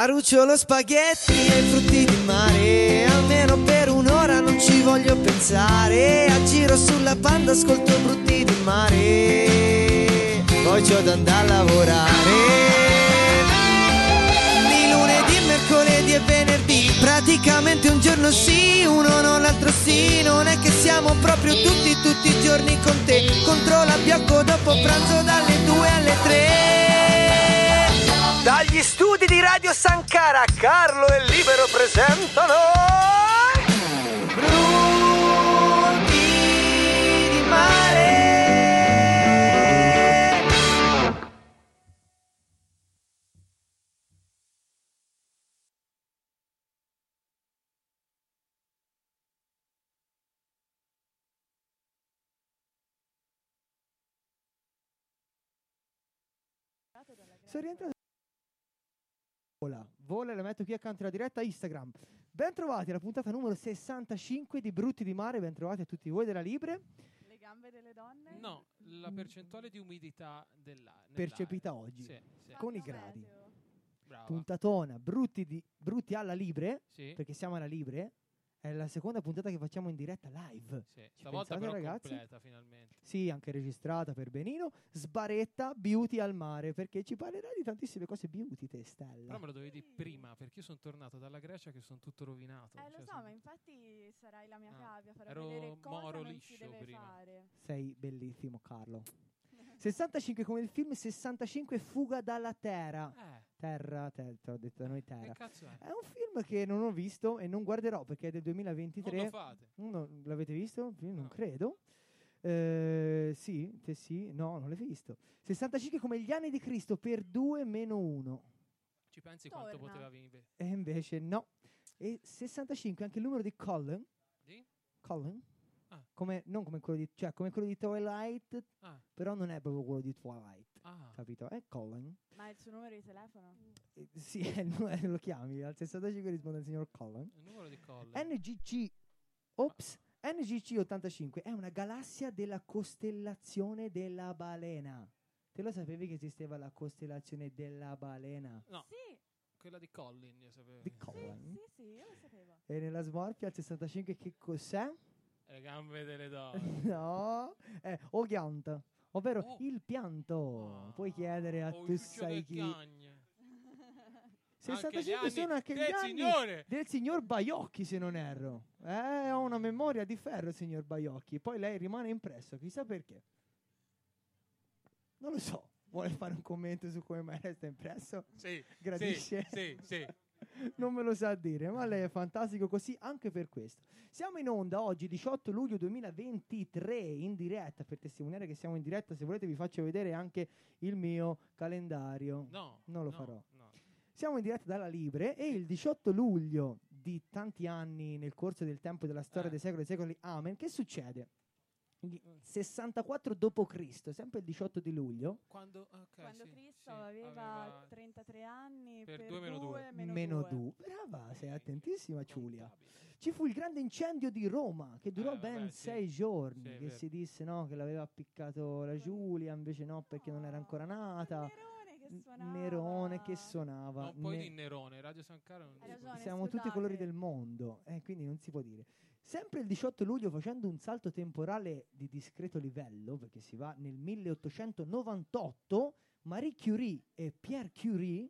Marucciolo spaghetti e frutti di mare. Almeno per un'ora non ci voglio pensare. A giro sulla banda ascolto brutti di mare. Poi c'ho da andare a lavorare. Di lunedì, mercoledì e venerdì Praticamente un giorno sì, uno non l'altro sì. Non è che siamo proprio tutti, tutti i giorni con te. Controlla Biocco dopo pranzo dalle 2 alle 3 dagli studi di Radio Sankara, Carlo e Libero presentano. Brutti di mare. Sono rientrato. Vola, vola e la metto qui accanto alla diretta Instagram. Ben trovati alla puntata numero 65 di Brutti di Mare. Ben trovati a tutti voi della Libre. Le gambe delle donne? No, la percentuale di umidità della nell'aria. Percepita oggi. Sì, sì. con i gradi. Brava. Puntatona, brutti, di- brutti alla Libre. Sì, Perché siamo alla Libre. È la seconda puntata che facciamo in diretta live. sì. Stavolta pensate, però ragazzi? completa finalmente. Sì, anche registrata per Benino. Sbaretta, beauty al mare. Perché ci parlerai di tantissime cose beauty, te, Stella. Però me lo dovevi dire prima, perché io sono tornato dalla Grecia che sono tutto rovinato. Eh, lo cioè, so, sono- ma infatti sarai la mia Ah, cavia, farò ero vedere cosa moro non liscio si deve prima. fare. Sei bellissimo, Carlo. 65 come il film 65 Fuga dalla Terra. Eh, Terra, te, te l'ho detto da noi che Terra. cazzo è? È un film che non ho visto e non guarderò perché è del Non 2023. lo fate. Uno- l'avete visto? Io non No. credo. Eh, sì, te sì, no, non l'hai visto. 65 come gli anni di Cristo per 2 meno 1. Ci pensi quanto Torna. poteva vivere? E invece no. E 65 anche il numero di Colin. Di? Colin? Ah. Come, non come quello di, cioè come quello di Twilight, Ah, però non è proprio quello di Twilight. Ah. Capito? È Colin. Ma il suo numero di telefono? Eh, sì, è il nu- lo chiami al 65 risponde il signor Colin. Il numero di colle. NGC Ops, NGC 85 è una galassia della costellazione della balena. Te lo sapevi che esisteva la costellazione della balena? No, Sì, quella di Collin, io sapevo. Di sì, Colin. sì, sì, io lo sapevo. E nella smorfia al 65 che cos'è? Le gambe delle donne. no, è Ogiant, ovvero Oh. il pianto. Ah. Puoi chiedere a Oh, tu sai chi. cagne. Anche gli 65 anni sono anche gli del anni signore. del signor Baiocchi, se non erro. Eh, ho una memoria di ferro, signor Baiocchi. Poi lei rimane impresso, chissà perché. Non lo so. Vuole fare un commento su come mai resta impresso? Sì, Gradisce? Sì, sì, sì. Non me lo sa dire, ma lei è fantastico così anche per questo. Siamo in onda oggi 18 luglio 2023 in diretta per testimoniare che siamo in diretta. Se volete vi faccio vedere anche il mio calendario. No, Non lo no, farò. no. Siamo in diretta dalla Libre e il 18 luglio di tanti anni nel corso del tempo della storia Eh. dei secoli e secoli, amen, che succede? Il 64 d.C., sempre il 18 di luglio, Quando, ok, Quando sì, Cristo sì, aveva 33 anni, per per, due meno due. meno, meno due. du. Brava, sei attentissima Giulia. Ci fu il grande incendio di Roma che durò Eh, ben sì. sei giorni. Sì, è che vero. si disse no, che l'aveva appiccato la Giulia, invece no, perché non era ancora nata. Nerone che N- suonava. Nerone che suonava. No, poi Ne- di Nerone, Radio San Caro non Hai ragione, Siamo tutti i colori scusate. del mondo, eh, quindi non si può dire. Sempre il 18 luglio, facendo un salto temporale di discreto livello, perché si va nel 1898, Marie Curie e Pierre Curie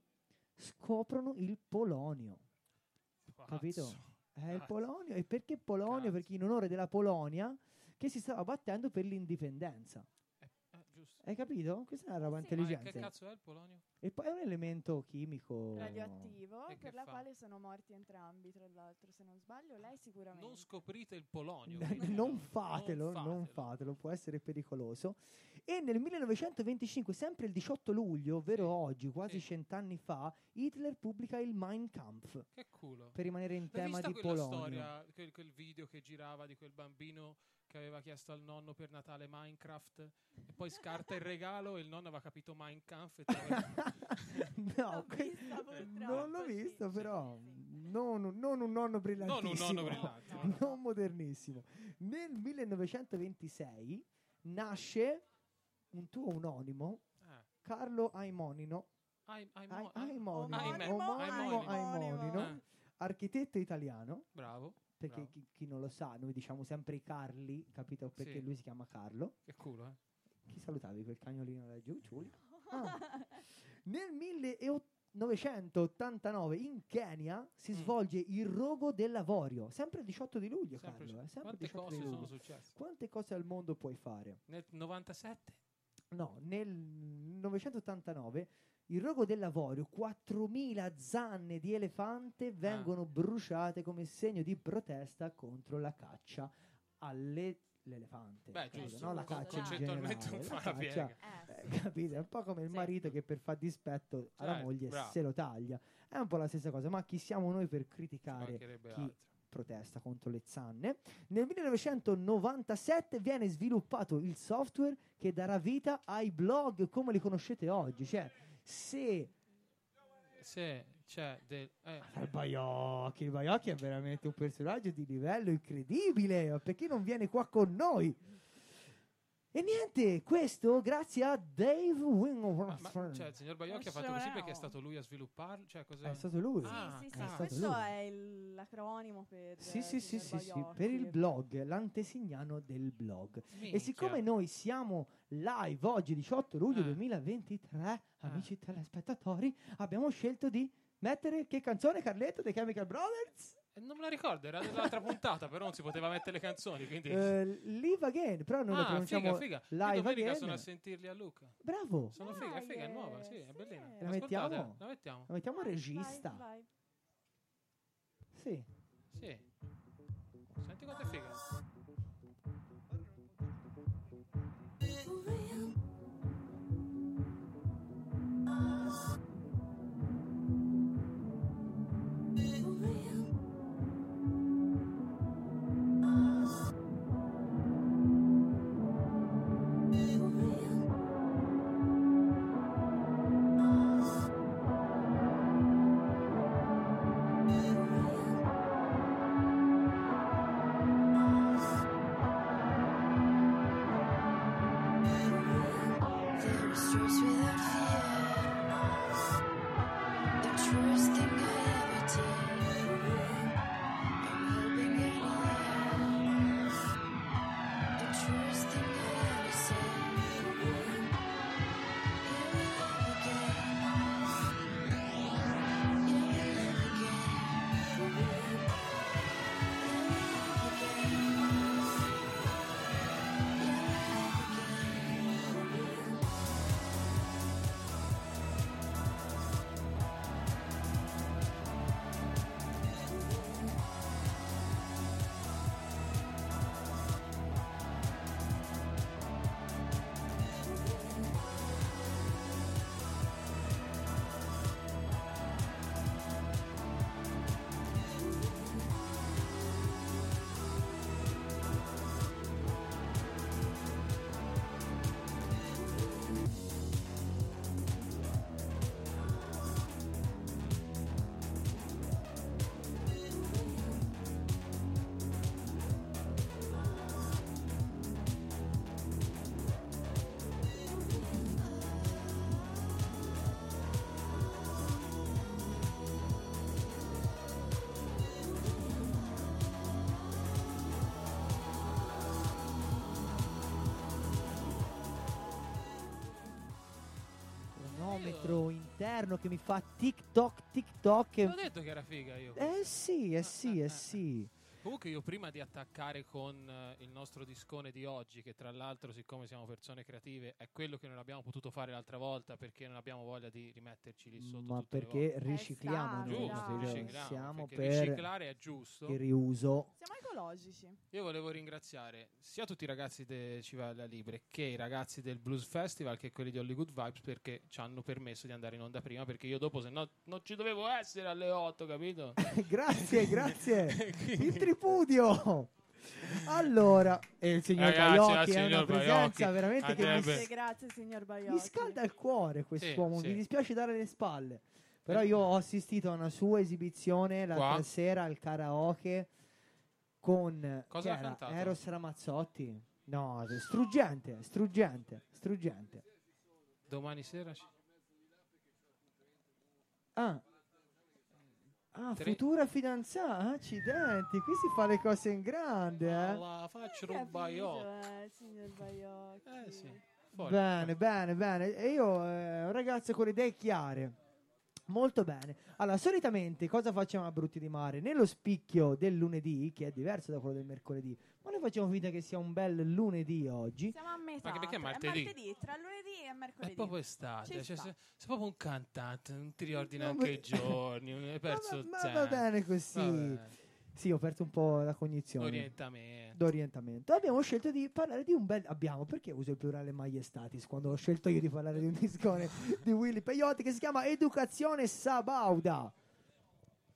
scoprono il polonio. Capito? Pazzo. Eh, il Cazzo. polonio. E perché polonio? Cazzo. Perché in onore della Polonia che si stava battendo per l'indipendenza. Hai capito? Questa è una roba Sì. Ma intelligente. che cazzo è il polonio? E poi è un elemento chimico. radioattivo E per la fa? quale sono morti entrambi tra l'altro se non sbaglio lei sicuramente Non scoprite il polonio. N- quindi, non no. fatelo, non fatelo, può essere pericoloso. E nel 1925, sempre il 18 luglio, ovvero Sì, oggi, quasi sì. cent'anni fa, Hitler pubblica il Mein Kampf Che culo. per rimanere in L'hai tema vista di quella Polonio. storia, quel, quel video che girava di quel bambino che aveva chiesto al nonno per Natale Minecraft e poi scarta il regalo e il nonno aveva capito Minecraft e no, L'ho que- non l'ho visto, Sì, però sì, sì. non, un- non un nonno non brillantissimo, un nonno brillante. No, ma- non modernissimo. Nel 1926 nasce un tuo anonimo, Ah, Carlo Aimonino, Ai- ai- Ai- mo- Aimonino, Aimonino, omonimo Aimonino. Aimonino, Eh, architetto italiano, bravo. Perché chi, chi non lo sa, noi diciamo sempre i Carli, capito? Perché Sì. lui si chiama Carlo. Che culo, eh? Chi salutavi quel cagnolino laggiù? Giulio? Ah. Nel 1989 in Kenya si Mm. svolge il rogo dell'avorio, sempre il 18 di luglio, Sempre- Carlo, eh, sempre Quante 18 cose sono successe? Quante cose al mondo puoi fare? Nel 97? No, nel 1989 il rogo dell'avorio, 4.000 zanne di elefante vengono bruciate come segno di protesta contro la caccia all'elefante. Beh, capito, giusto. no? La caccia in concettualmente la fa la caccia- piega. Eh, eh, capite? È un po' come il Sì. marito che per far dispetto alla Certo, moglie bravo. se lo taglia. È un po' la stessa cosa, ma chi siamo noi per criticare chi altro. protesta contro le zanne? Nel 1997 viene sviluppato il software che darà vita ai blog come li conoscete oggi. Cioè, se Se c'è del... eh, il Baiocchi, il Baiocchi è veramente un personaggio di livello incredibile. Perché non viene qua con noi? E niente, questo grazie a Dave Wingworth. ma- cioè, il signor Baiocchi ha fatto così perché è stato lui a svilupparlo? Cioè, cos'è? È stato lui. Ah, sì, sì, sì, questo Lui. è l'acronimo per Sì, eh, sì, sì, sì, sì, per il blog, l'antesignano del blog. E Minchia. siccome noi siamo live oggi, 18 luglio Eh. 2023, amici telespettatori, abbiamo scelto di mettere che canzone, Carletto, dei Chemical Brothers? Eh, Non me la ricordo, era dell'altra puntata, però non si poteva mettere le canzoni, quindi... Eh, live Again, però lo ah, pronunciamo figa, figa. Io live domenica again. sono a sentirli a Luca. Bravo, Sono figa, è figa, è eh, nuova, sì, è sì. bellina. La Ascoltate, mettiamo? La mettiamo? la mettiamo Vai, regista. vai. Sì. Sì. Senti quanto è figa. Cronometro interno che mi fa TikTok, TikTok. Ti e- ho detto che era figa io. Eh sì, eh sì, eh. sì. Comunque io prima di attaccare con eh, il nostro discone di oggi, che tra l'altro siccome siamo persone creative è quello che non abbiamo potuto fare l'altra volta perché non abbiamo voglia di rimetterci lì sotto. Ma tutte le perché volte. ricicliamo esatto, noi, Giusto, cioè, ricicliamo, siamo perché per riciclare è giusto. il riuso. Siamo ecologici. Io volevo ringraziare sia tutti i ragazzi di Civalla Libre che i ragazzi del Blues Festival che quelli di Hollywood Vibes perché ci hanno permesso di andare in onda prima perché io dopo se no non ci dovevo essere alle 8, capito? grazie, grazie. Il tripudio. Allora, e il signor Ragazzi, Baiocchi grazie, è una signor presenza Baiocchi. veramente che mi, Andrebbe- Grazie, grazie signor Baiocchi. mi scalda il cuore quest'uomo. Sì, sì. Mi dispiace dare le spalle. Però Eh. io ho assistito a una sua esibizione l'altra Qua? sera al karaoke con Cosa chi ha era? cantato? Eros Ramazzotti. No, struggente, struggente, struggente. Domani sera ci- Ah. Ah, Tre- futura fidanzata, accidenti, qui si fa le cose in grande, eh. Alla faccia Hai un baiocco. eh, signor Baiocchi. Eh sì. Fuori. Bene, bene, bene. E io, eh, un ragazzo con le idee chiare. Molto bene. Allora, solitamente cosa facciamo a Brutti di Mare? Nello spicchio del lunedì, che è diverso da quello del mercoledì, ma noi facciamo finta che sia un bel lunedì oggi. Siamo a metà. Anche perché è martedì. martedì, tra lunedì e È mercoledì. proprio estate, Ci cioè, sei, sei proprio un cantante, non ti neanche beh- i giorni, hai perso ma, il ma tempo. va bene così. Vabbè. Sì, ho perso un po' la cognizione. Orientamento. d'orientamento. Abbiamo scelto di parlare di un bel. Abbiamo, perché uso il plurale maiestatis quando ho scelto io di parlare di un discone di Willy Peyote che si chiama Educazione Sabauda.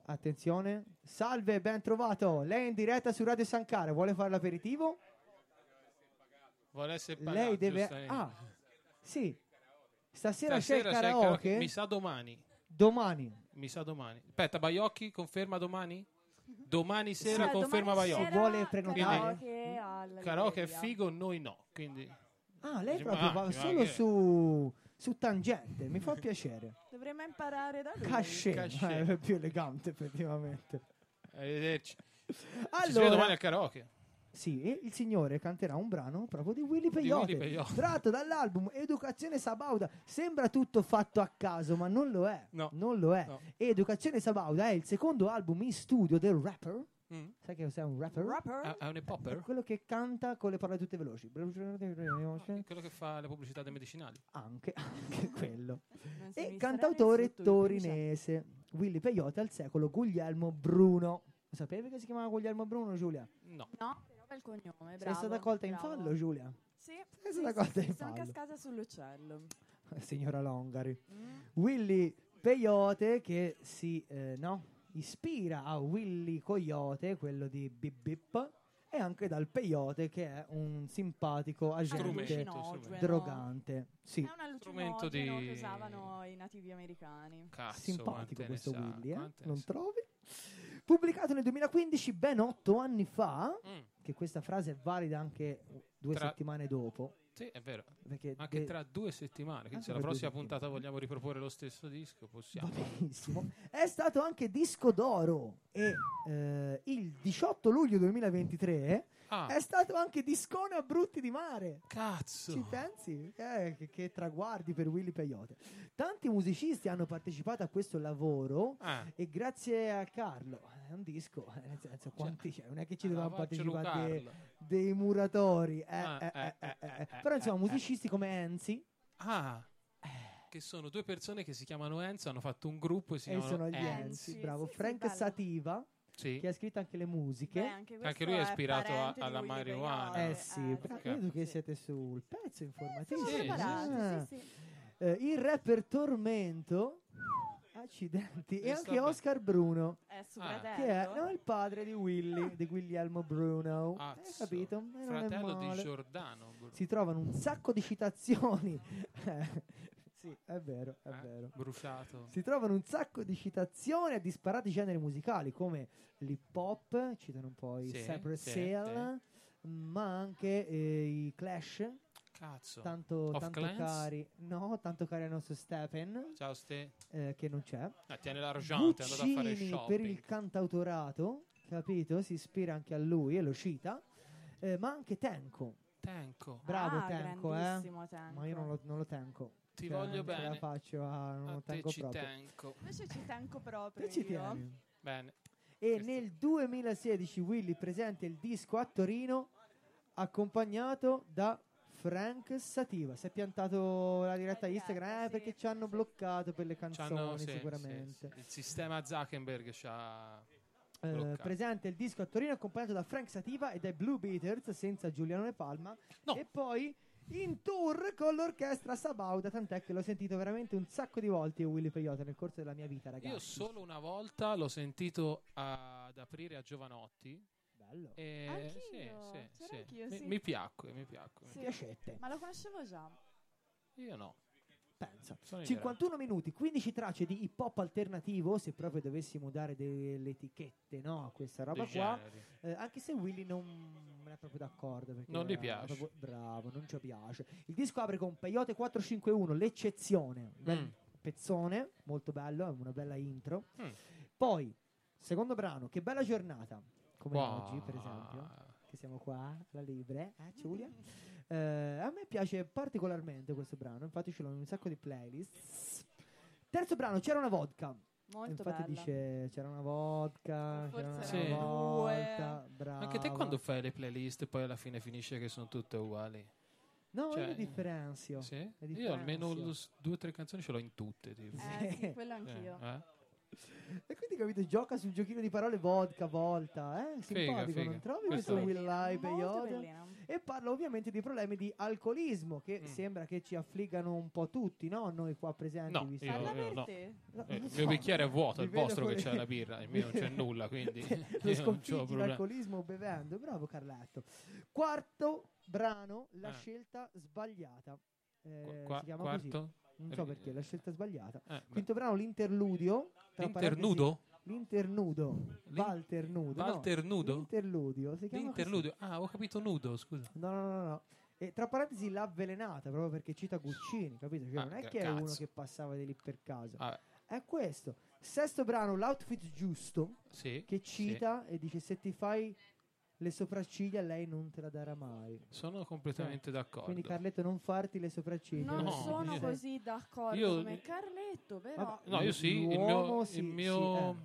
Attenzione, salve, ben trovato. Lei è in diretta su Radio Sankara, vuole fare l'aperitivo? Vuole essere pagato, Lei deve. Ah, sì. Stasera, Stasera c'è il c'è il karaoke. Mi sa domani. Domani. Mi sa domani. Aspetta, Baiocchi conferma domani? Domani Sì, sera conferma domani Baiocchi. Se vuole prenotare. Karaoke alla Karaoke è Galleria. figo, noi no. Quindi Ah, lei Dice, proprio ma- va solo che- su, su tangente. Mi fa piacere. Dovremmo imparare da lui. Cachet. Cachet. Eh, è più elegante, effettivamente. arrivederci. Ci vede Allora, domani al karaoke. Sì, e il signore canterà un brano proprio di Willy Peyote, tratto dall'album Educazione Sabauda. Sembra tutto fatto a caso, ma non lo è. No. Non lo è. No. Educazione Sabauda è il secondo album in studio del rapper. Mm. Sai che cos'è un rapper? Rapper? È, è un hip hopper? quello che canta con le parole tutte veloci. È quello che fa le pubblicità dei medicinali. Anche, anche quello. Non si E cantautore torinese. Willy Peyote al secolo Guglielmo Bruno. Sapevi che si chiamava Guglielmo Bruno, Giulia? No. No, il cognome, Sei bravo. stata colta in fallo, Giulia? Sì, Sei sì, stata sì, colta sì, in sono fallo. cascata sull'uccello. Signora Longari. Mm. Willy Peyote che si eh, no, ispira a Willy Coyote, quello di Bip Bip, e anche dal Peyote che è un simpatico agente drogante. Sì, È un Strumento allucinogeno di- che usavano i nativi americani. Cazzo, simpatico questo sa, Willy, eh? non trovi? Pubblicato nel 2015, ben otto anni fa, Mm, che questa frase è valida anche due Tra- settimane dopo. Sì, è vero. Anche de- tra due settimane. Quindi Anche se la prossima puntata vogliamo riproporre lo stesso disco, Va possiamo. benissimo. È stato anche disco d'oro e eh, il 18 luglio 2023 Ah, è stato anche discone a Brutti di Mare. cazzo. Ci pensi? Eh, che, che traguardi per Willy Peyote. Tanti musicisti hanno partecipato a questo lavoro Ah, e grazie a Carlo, è un disco, eh, nel senso, quanti c'è? Non è che ci alla dovevano partecipare dei, dei muratori. eh, Ah, eh, eh, eh, eh, eh, eh, eh. Però insomma, eh, musicisti come Enzi Ah, che sono due persone che si chiamano Enzo, hanno fatto un gruppo e si e chiamano sono gli Enzi. Enzi, bravo. sì, Frank. Sativa, Sì. che ha scritto anche le musiche. Beh, anche, Anche lui è ispirato a- alla marijuana. Eh sì, Eh, vedo che siete sul pezzo informativo. Preparati, Ah. sì, sì. Eh, il rapper Tormento, accidenti, e Eh, anche sta Oscar Bruno, È suo Ah. che è no, il padre di Willy, di Guglielmo Bruno. Hai Azzo. capito? Eh, Fratello di. Giordano. Si trovano un sacco di citazioni. sì, è vero, è Eh, vero. Bruciato. Si trovano un sacco di citazioni a disparati generi musicali come l'hip hop, citano un po' i Sì, Cypress sì, Hill, ma anche eh, i Clash, Cazzo. tanto, tanto cari, no, tanto cari al nostro Stephen, Ciao Ste. eh, che non c'è. Ah, tiene l'argento, è andato a fare shopping. per il cantautorato, capito? Si ispira anche a lui e lo cita, eh, ma anche Tenko. Tenco. Bravo ah, Tenko, eh. Tenko. Ma io non lo, non lo tenco. Ti Cioè, voglio non ce la bene. faccio a, non A lo te tengo ci proprio. tenco. Invece ci tengo proprio Te ci io. tieni. Bene. E Questo- nel 2016 Willy presenta il disco a Torino accompagnato da Frank Sativa. Si è piantato la diretta diretta, Instagram eh, sì, perché ci hanno bloccato per le canzoni sì, sicuramente. sì, sì. Il sistema Zuckerberg c'ha... Eh, bloccato. presenta il disco a Torino accompagnato da Frank Sativa e dai Blue Beaters senza Giuliano De Palma No. e poi in tour con l'orchestra Sabauda tant'è che l'ho sentito veramente un sacco di volte io Willy Peyote nel corso della mia vita ragazzi Io solo una volta l'ho sentito ad aprire a Giovanotti. bello E Anch'io, sì, sì, sì. anch'io, Mi, mi piacque, mi piacque. Sì. piacette Ma lo conoscevo già. Io no. pensa Sono 51 minuti 15 tracce di hip hop alternativo se proprio dovessimo dare delle etichette no, a questa roba ignoranti, qua. Eh, anche se Willy non non è proprio d'accordo perché Non gli piace. proprio- bravo non ci piace il disco apre con Peyote 451 l'eccezione Bel- Mm. pezzone, molto bello, è una bella intro. Mm. Poi, secondo brano, che bella giornata, come Wow. oggi per esempio, che siamo qua, la Libre, eh Giulia? Eh, a me piace particolarmente questo brano, infatti ce l'ho in un sacco di playlist. Terzo brano, c'era una vodka. Molto infatti bella. dice c'era una vodka, c'era una Forse erano vodka, due. brava. Anche te quando fai le playlist poi alla fine finisce che sono tutte uguali. No, cioè- io differenzio. Sì? le Io almeno differenzio. due o tre canzoni ce l'ho in tutte. Tipo. Eh, Sì. sì, quello anch'io. Eh, eh? E quindi capito, gioca sul giochino di parole vodka, volta, eh? Simpatico, figa. non trovi Questo questo Will I Peyote? E parla ovviamente di problemi di alcolismo che Mm. sembra che ci affliggano un po' tutti, no? Noi qua presenti. No, io- io per no. te. No, Eh, non il so. mio bicchiere è vuoto, Mi il vostro che c'è la birra, il mio non c'è nulla, quindi Lo io sconfiggi l'alcolismo bevendo. Bravo Carletto. Quarto brano, la Eh. scelta sbagliata. Eh, qua- si chiama quarto? così. Non so perché, la scelta sbagliata. Eh, Quinto brano, l'interludio. L'internudo? L'internudo. L'in- Walter Nudo. no, Walter Nudo? L'interludio. Si chiama così. L'interludio? Ah, ho capito nudo, scusa. No, no, no, no. E tra parentesi l'avvelenata, proprio perché cita Guccini, capito? Cioè, Ah, non è che è uno che passava di lì per caso. Ah, È questo. Sesto brano, l'outfit giusto, sì, che sì. cita e dice se ti fai le sopracciglia lei non te la darà mai. Sono completamente d'accordo. Quindi Carletto non farti le sopracciglia. Non No, sono io- così d'accordo io- come Carletto, però. Vabbè, No, io sì, il mio, L'uomo sì, il sì, mio eh.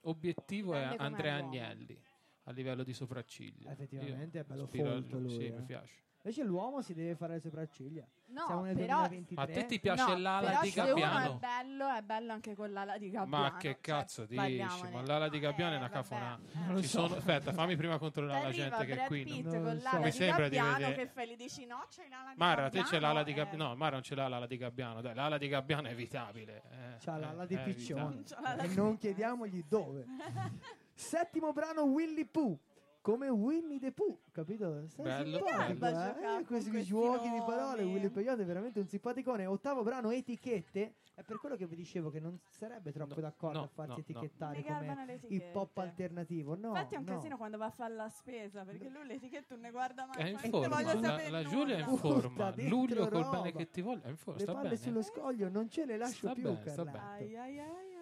obiettivo è Andrea l'uomo. Agnelli a livello di sopracciglia. Effettivamente Io è bello folto lui, lui, Sì, eh. mi piace. Invece l'uomo si deve fare le sopracciglia. Siamo No, nel però. 2023. A te ti piace no, l'ala però di se uno è Gabbiano? bello, è bello anche con l'ala di Gabbiano. Ma che cioè, cazzo dici? parliamone. Ma l'ala di Gabbiano è Eh, una vabbè, cafonata. eh. Non lo Ci so. sono, aspetta, fammi prima controllare la gente che è Brad qui. Pitt Non con so. l'ala Mi di sembra di Gabbiano vedere- che fai gli dici no c'hai l'ala di Mara, te Gabbiano c'è l'ala di Gabbiano. eh. No, Mara non ce l'ha l'ala di Gabbiano. Dai, l'ala di Gabbiano è evitabile. eh, C'ha eh, l'ala di è piccione. E non chiediamogli dove. Settimo brano Willy Pooh. Come Winnie the Pooh, capito? Sei Bello, simpatico, bello. eh? Con questi questi giochi di parole. nomi. Willy Peyote è veramente un simpaticone. Ottavo brano Etichette. È per quello che vi dicevo che non sarebbe troppo No, d'accordo no, a farsi no, etichettare come hip hop alternativo. No, Infatti è un no. casino quando va a fare la spesa perché lui l'etichetta non ne guarda mai. È in forma. La, la. Giulia è in forma. dentro Luglio col bene che ti voglio. È in forma. Le Sta palle bene. sullo scoglio non ce le lascio Sta più, bene, sta. Ai, ai, ai, ai.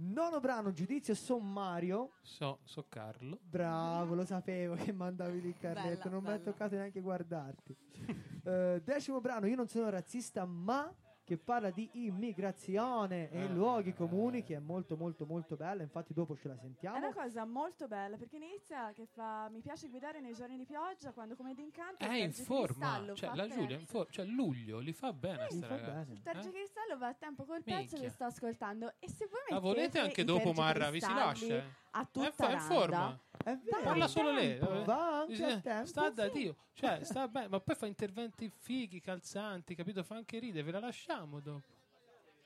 Nono brano, giudizio sommario. So, so Carlo. Bravo, lo sapevo che mandavi lì il carretto, Bella, non mi è toccato neanche guardarti. Eh, decimo brano, io non sono razzista, ma che parla di immigrazione e Eh. luoghi comuni, che è molto molto molto bella, infatti dopo ce la È sentiamo. una cosa molto bella perché inizia che fa mi piace guidare nei giorni di pioggia quando come d'incanto È il in forma. Cioè, la Giulia è in forma. Cioè, luglio li fa bene a Mi sta fa ragazza. bene. il tergicristallo va a tempo col pezzo Minchia. che sto ascoltando e se voi mettete volete anche dopo Marra? Vi si lascia? Eh? a È, tutta è in forma. È vero. Parla solo lei. vabbè. Va anche a tempo. Sta da. Dio. Cioè, sta bene, ma poi fa interventi fighi, calzanti, capito? Fa anche ridere, ve la lasciamo dopo.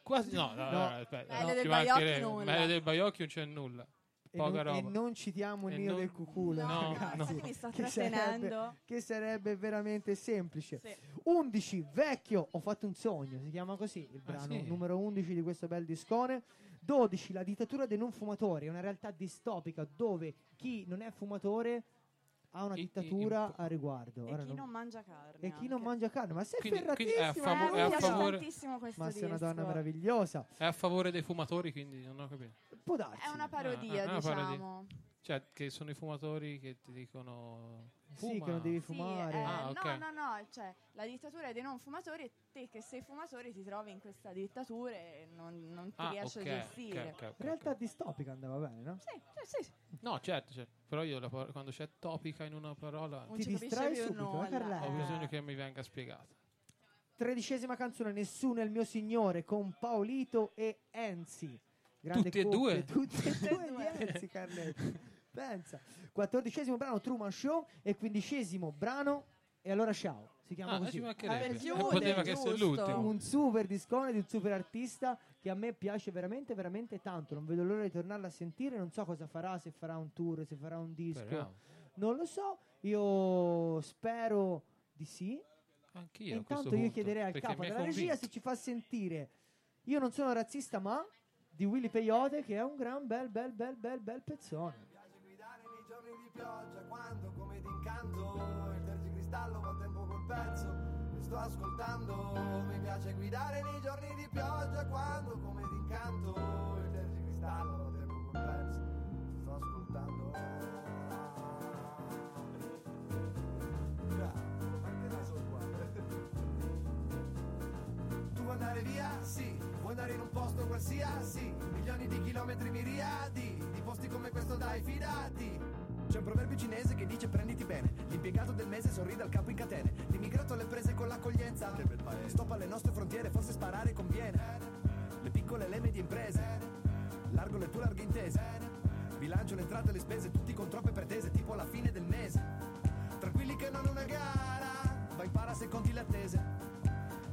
Quasi no, no, no, No. aspetta, Meglio no, del Baiocchi mancherebbe. nulla. Meglio del Baiocchi non c'è nulla. E non, e non citiamo il E non- del cuculo, No, No, ragazzi, sto che sarebbe, trattenendo. che sarebbe veramente semplice. Sì. 11, vecchio, ho fatto un sogno, si chiama così il Ah, brano sì? numero 11 di questo bel discone. 12, la dittatura dei non fumatori, è una realtà distopica dove chi non è fumatore ha una i- dittatura in- a riguardo. E Ora chi non- non mangia carne. e chi non mangia carne, ma sei Quindi- quindi è a ferratissima, favo- Eh, è a favore- tantissimo questo ma sei una donna meravigliosa. È a favore dei fumatori, quindi non ho capito. Può darsi. È una Ah, parodia, ah, una parodia. diciamo. Cioè, che sono i fumatori che ti dicono. Sì, Fuma. che non devi Sì, fumare. eh, Ah, ok. No, no, no, cioè la dittatura è dei non fumatori e te che sei fumatore ti trovi in questa dittatura e non, non ti Ah, riesci ok, a gestire. ok, ok, ok, Realtà distopica andava bene, no? Sì, sì, sì. No, certo, certo. Però io par- quando c'è topica in una parola Non Ti distrai subito, eh, nulla. Ho bisogno che mi venga spiegato. Tredicesima canzone, Nessuno è il mio signore, con Paolito e Enzi. Grande Tutti e due? Tutti e due di. Enzi, Carletto. Pensa. Quattordicesimo brano, Truman Show. E quindicesimo brano, E allora ciao. Si chiama Ah, così. Per. Eh, chiudere, poteva che essere giusto. l'ultimo. un super discone di un super artista che a me piace veramente, veramente tanto. Non vedo l'ora di tornarla a sentire. Non so cosa farà, se farà un tour, se farà un disco. Speriamo. Non lo so. Io spero di sì. Anch'io. Intanto io punto, chiederei al capo della regia se ci fa sentire Io non sono razzista, ma di Willy Peyote, che è un gran bel, bel, bel, bel, bel pezzone. Pioggia quando come d'incanto il tergicristallo va a tempo col pezzo e sto ascoltando. Mi piace guidare nei giorni di pioggia quando come d'incanto il tergicristallo del Google Maps sto ascoltando. Già, anche da solo qua. Tu vuoi andare via? Sì. Vuoi andare in un posto qualsiasi? Milioni di chilometri miriadi, di posti come questo dai, fidati. C'è un proverbio cinese che dice prenditi bene. L'impiegato del mese sorride al capo in catene. L'immigrato alle prese con l'accoglienza. Stop alle nostre frontiere, forse sparare conviene. Le piccole e le medie imprese. Largo le tue larghe intese. Bilancio le entrate e le spese, tutti con troppe pretese, tipo alla fine del mese. Tranquilli che non è una gara, vai impara se conti le attese.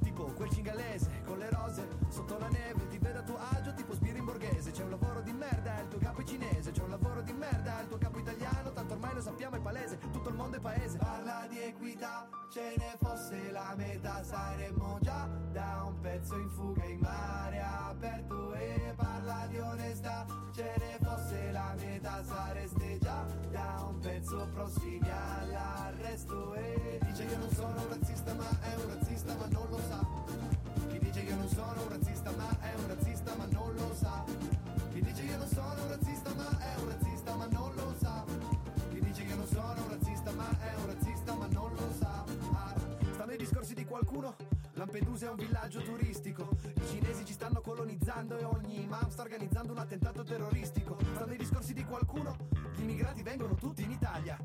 Tipo quel cingalese con le rose sotto la neve, ti vedo a tuo agio tipo sbirri in borghese. C'è un lavoro di merda, il tuo capo è cinese. C'è un lavoro di merda, il tuo capo equità, ce ne fosse la metà, saremmo già da un pezzo in fuga in mare aperto. E parla di onestà, ce ne fosse la metà, sareste già da un pezzo prossimi all'arresto. E dice io non sono un razzista, ma è un razzista, ma non lo sa. Chi dice io non sono un razzista, ma è un razzista, ma non lo sa. Chi dice io non sono un razzista, ma è un razzista, ma non lo sa. Chi dice io non sono un razzista, ma è un razzista, non lo sa. Stanno i discorsi di qualcuno. Lampedusa è un villaggio turistico. I cinesi ci stanno colonizzando e ogni imam sta organizzando un attentato terroristico. Stanno i discorsi di qualcuno. Gli immigrati vengono tutti in Italia.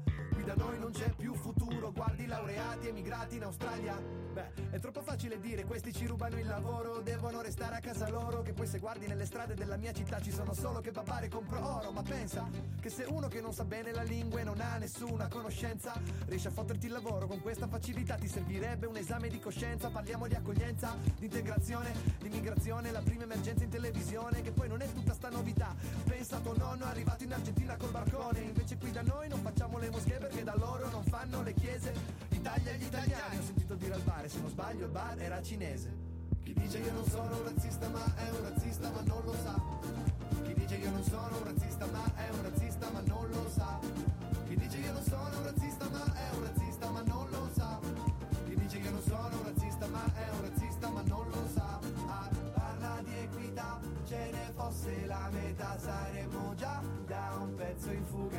Da noi non c'è più futuro. Guardi laureati emigrati in Australia. Beh, è troppo facile dire questi ci rubano il lavoro, devono restare a casa loro. Che poi se guardi nelle strade della mia città ci sono solo che babare compro oro. Ma pensa che se uno che non sa bene la lingua e non ha nessuna conoscenza riesce a fotterti il lavoro con questa facilità, ti servirebbe un esame di coscienza. Parliamo di accoglienza, di integrazione, di immigrazione, la prima emergenza in televisione. Che poi non è tutta sta novità. Pensa a tuo nonno arrivato in Argentina col barcone. Invece qui da noi non facciamo le moschee perché da loro non fanno le chiese. Italia agli italiani, ho sentito dire al bar, e se non sbaglio il bar era cinese. Chi dice io non sono un razzista ma è un razzista ma non lo sa. Chi dice io non sono un razzista ma è un razzista ma non lo sa. Chi dice io non sono un razzista ma è un razzista ma non lo sa. Chi dice io non sono un razzista ma è un razzista ma non lo sa. Ah, parla di equità, ce ne fosse la metà saremmo già da un pezzo in fuga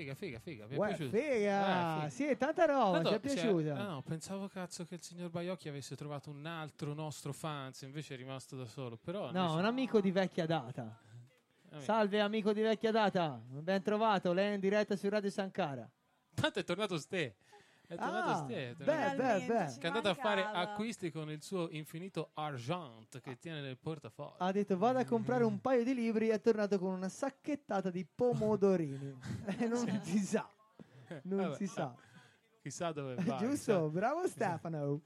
Figa, figa, figa, figa. Mi è Uè, piaciuto. figa! Eh, Sì, è tanta roba, Tanto, ti è cioè, piaciuta? ah, no, pensavo cazzo che il signor Baiocchi avesse trovato un altro nostro fans, invece è rimasto da solo. Però No, invece- un amico di vecchia data. Eh, Salve amico di vecchia data, ben trovato, lei è in diretta su Radio Sankara. Tanto è tornato ste. È tornato Ah, è beh, beh, beh. Che è andato a fare acquisti con il suo infinito argent che tiene nel portafoglio. Ha detto vado a comprare un paio di libri e è tornato con una sacchettata di pomodorini. e non si sa, non Vabbè, si sa. Chissà dove va. Giusto, bravo Stefano.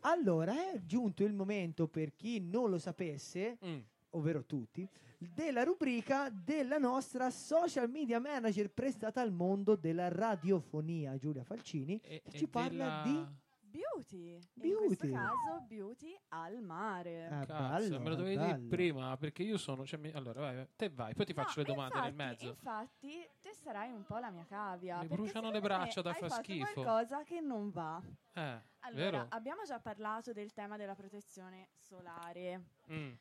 Allora, è giunto il momento per chi non lo sapesse. Mm. ovvero tutti, della rubrica della nostra social media manager prestata al mondo della radiofonia, Giulia Falcini, E- che e ci parla della- di... Beauty. In Beauty. questo caso beauty al mare. Eh, Cazzo, bello, me lo dovevi bello. dire prima perché io sono. Cioè, mi- allora, vai, te vai, poi ti No, faccio le domande nel infatti- mezzo. Infatti, te sarai un po' la mia cavia. Mi bruciano le braccia da fa schifo. qualcosa che non va. Eh, Allora, vero? abbiamo già parlato del tema della protezione solare. Mm,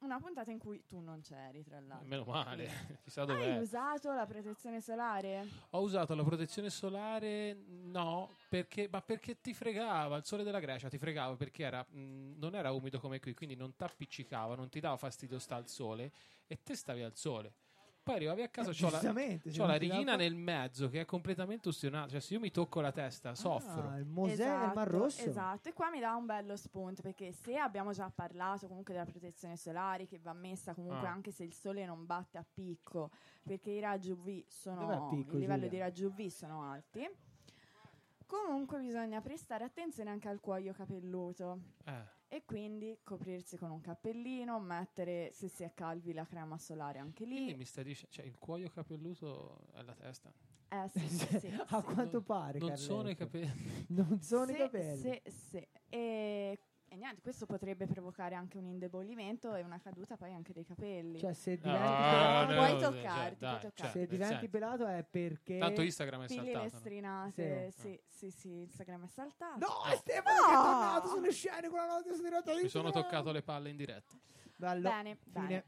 Una puntata in cui tu non c'eri, tra l'altro. meno male, chissà Hai dov'è. usato la protezione solare? Ho usato la protezione solare, no, perché, ma perché ti fregava, il sole della Grecia ti fregava perché era, mh, non era umido come qui, quindi non ti appiccicava, non ti dava fastidio sta al sole e te stavi al sole. Poi arrivavi a casa, Eh, c'ho la, c'ho la righina nel mezzo che è completamente ustionata, cioè se io mi tocco la testa soffro. Ah, il Mosè e il Mar Rosso. Esatto, e qua mi dà un bello spunto perché se abbiamo già parlato comunque della protezione solare che va messa comunque Ah. anche se il sole non batte a picco perché i raggi UV sono picco, il livello Giulia? di raggi UV sono alti. Comunque bisogna prestare attenzione anche al cuoio capelluto Eh, e quindi coprirsi con un cappellino, mettere se si è calvi la crema solare anche quindi lì. mi stai dicendo, cioè il cuoio capelluto è la testa. Eh sì, sì, sì, a sì. quanto pare, Non sono i Carletto. capelli. Non sono i Sì, capelli. Sì, sì. E, e niente, questo potrebbe provocare anche un indebolimento e una caduta poi anche dei capelli. Cioè, se diventi, Ah, pelato, puoi no, toccarti, cioè, puoi dai, toccarti. cioè, se diventi senso. pelato è perché... Tanto Instagram è Pigli saltato. no? lestrinate, Sì. sì, sì, sì, Instagram è saltato. No, No. Stefano che è tornato sulle scene con la di diretta Mi sono toccato le palle in diretta. Bello. Bene, Fine. bene.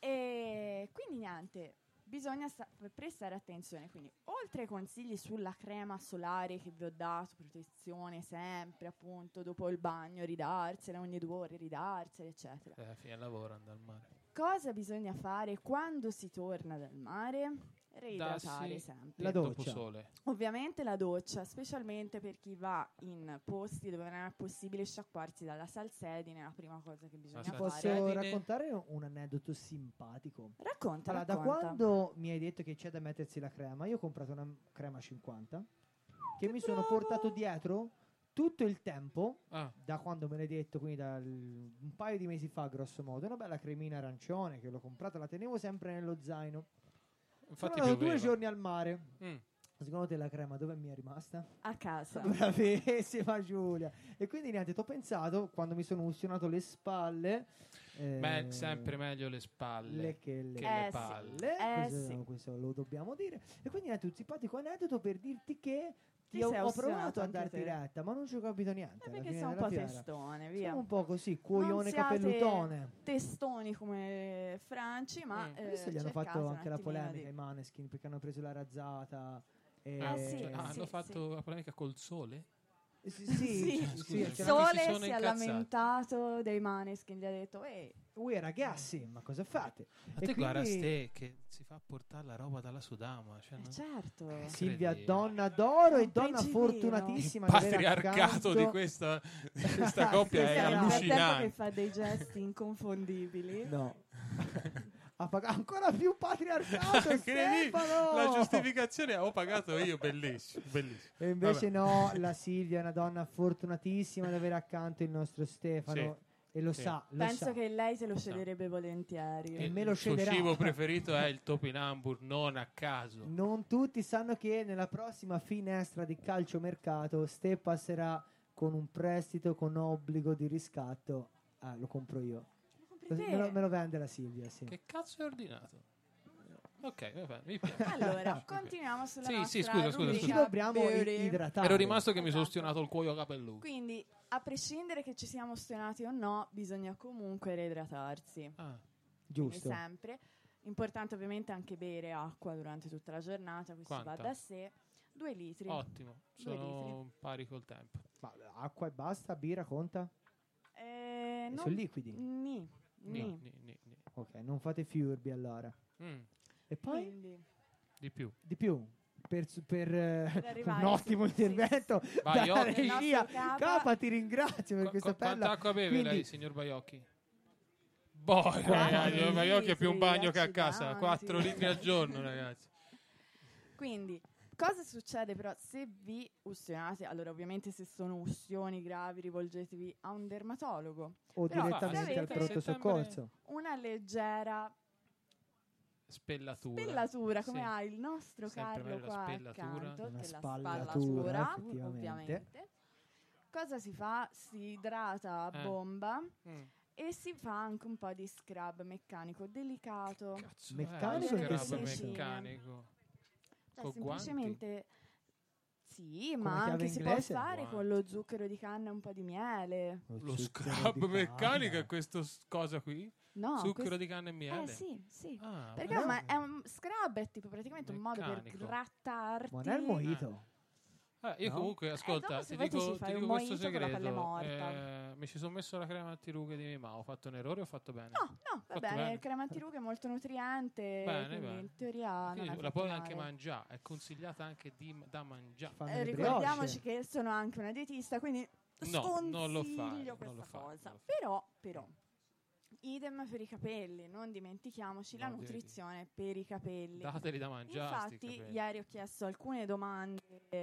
E quindi niente, bisogna sta- prestare attenzione. Quindi, oltre ai consigli sulla crema solare che vi ho dato, protezione sempre, appunto, dopo il bagno, ridarsela ogni due ore, ridarsela, eccetera. Eh, fine lavoro andare al mare. Cosa bisogna fare quando si torna dal mare? Reidratare sempre. La Dopo doccia. sole. Ovviamente la doccia, specialmente per chi va in posti dove non è possibile sciacquarsi dalla salsedine, è la prima cosa che bisogna posso fare. salsedine. raccontare un aneddoto simpatico? Racconta, Allora, da racconta. quando mi hai detto che c'è da mettersi la crema, io ho comprato una crema 50 che mi sono portato dietro tutto il tempo, Ah, da quando me l'hai detto, quindi dal, un paio di mesi fa, grosso modo, una bella cremina arancione che l'ho comprata, la tenevo sempre nello zaino. Infatti sono andato due giorni al mare. Mm. Secondo te la crema dove mi è rimasta? A casa. Bravissima Giulia. E quindi niente, ti ho pensato quando mi sono ustionato le spalle. eh, Beh, sempre meglio le spalle. le che le che Eh, le sì. palle. Eh, questo, sì. questo lo dobbiamo dire. E quindi niente, un simpatico aneddoto per dirti che ti Ti ho, provato a anche darti te. retta, ma non ci ho capito niente. Eh, alla perché sei un po' fiera. testone, via. Sono un po' così, cuoione capellutone. Testoni come Franci, ma Mm. eh, Adesso gli hanno fatto anche la polemica di- ai Maneskin perché hanno preso la razzata. E Ah, Eh, sì, cioè, ah, sì, hanno fatto sì. la polemica col sole? Eh, sì, Sì. sì, sì, Sole- si si è lamentato dei Maneskin, gli ha detto, ehi, Ui ragazzi, ma cosa fate? Ma E te guarda quindi- ste che si fa portare la roba dalla Sudama. Cioè, eh, non- certo. Silvia, Incredibile. donna d'oro e donna principino. fortunatissima il patriarcato di questa, di questa coppia Sì, è frattempo che allucinante. fa dei gesti inconfondibili. No. ha pagato ancora più patriarcato. Stefano! La giustificazione ho pagato io, bellissimo, bellissimo. E invece Vabbè. no, la Silvia è una donna fortunatissima di avere accanto il nostro Stefano e lo Sì. sa, lo Penso sa. che lei se lo cederebbe volentieri. E Il me lo suo cederà. cibo preferito è il topinambur, non a caso. Non tutti sanno che nella prossima finestra di calciomercato Ste passerà con un prestito con obbligo di riscatto. Ah, lo compro io. Te. Me lo, me lo vende la Silvia, sì. Che cazzo hai ordinato? Ok, va bene, mi piace. Allora, continuiamo sulla Sì, nostra sì, scusa, scusa, rubrica ci dobbiamo beauty. idratare. Ero rimasto che mi sono Esatto. ostionato il cuoio capelluto. Quindi, a prescindere che ci siamo stonati o no, bisogna comunque reidratarsi. Ah, Quindi Giusto. sempre. Importante ovviamente anche bere acqua durante tutta la giornata, questo Quanta? va da sé. Due litri. ottimo, Due sono pari col tempo. Ma acqua e basta, birra conta? Eh, non- Sono liquidi. Ni. Ni, Ni. ni, ni, ni. Ok, non fate furbi allora. Mm, E poi Quindi, di più. di più. Per, per, eh, Per arrivare un ottimo sì, intervento dalla Occhi. Il nostro regia. capa- Capa, ti ringrazio per Qu- questa qu- quanta bella. acqua beve Quindi- lei, signor Baiocchi? Boh, Quattro ragazzi, il Baiocchi è più un bagno che a casa. 4 litri al giorno, ragazzi. Quindi, cosa succede però se vi ustionate? Allora, ovviamente se sono ustioni gravi rivolgetevi a un dermatologo. o Però direttamente al pronto soccorso. Una leggera Spellatura. spellatura, come Sì. ha il nostro Sempre Carlo qua spellatura. accanto, Una spallatura, ovviamente. Cosa si fa? Si idrata a Eh. bomba Mm. e si fa anche un po' di scrub meccanico delicato. Cazzo, Meccanico eh, scrub meccanico. Cioè, Con semplicemente sì, Come ma anche si può fare Guanti. con lo zucchero di canna e un po' di miele. Lo zucchero scrub meccanico è questa cosa qui? No, Zucchero questo- di canna e miele? Eh sì, sì. Ah, Perché ma è un scrub è tipo praticamente un modo per Meccanico. grattarti. Ma non è il mojito. Ah, io No? comunque, ascolta, dopo se ti vuoi ti dico, ci fai ti un dico questo mojito con la pelle segreto. morta. Eh, mi ci sono messo la crema antirughe di Mima. Ho fatto un errore o ho fatto bene? No, no, va Fatto bene, bene. il crema antirughe è molto nutriente, Bene, quindi bene. in teoria Quindi non è la puoi anche mangiare. È consigliata anche di, da mangiare. Fanno Eh, le ricordiamoci brioche. che sono anche una dietista, quindi No, non lo sconsiglio fai, non questa lo fai, cosa. non lo fai. Però, però, idem per i capelli, non dimentichiamoci la No, devi- nutrizione per i capelli. Dateli da mangiare. Infatti, capelli. ieri ho chiesto alcune domande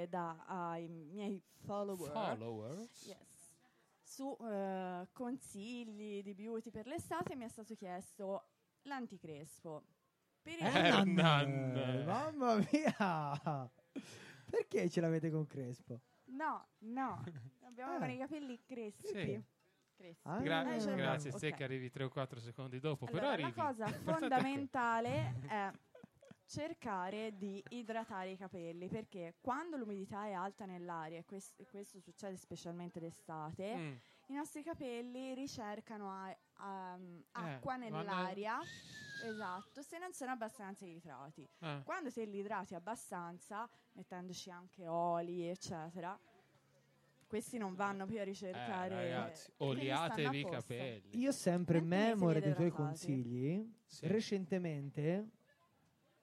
da, ai miei follower. Followers. Yes. Su eh, consigli di beauty per l'estate mi è stato chiesto l'anticrespo. Per. Hernan. Mamma mia! Perché ce l'avete con Crespo? No, no, abbiamo Ah. con i capelli crespi. Sì. Ah, Gra- Eh, cioè, grazie, ok. te che arrivi 3 o 4 secondi dopo, però Allora, la arrivi. cosa fondamentale è cercare di idratare i capelli perché quando l'umidità è alta nell'aria, e questo, questo succede specialmente d'estate, Mm. i nostri capelli ricercano a- a- acqua vanno- nell'aria, esatto, se non sono abbastanza idrati. Ah. Quando te li idrati abbastanza, mettendoci anche oli, eccetera, questi non vanno più a Eh, ricercare. ragazzi, quindi oliatevi i capelli. Io sempre Mantenete memore dei tuoi consigli, Sì. recentemente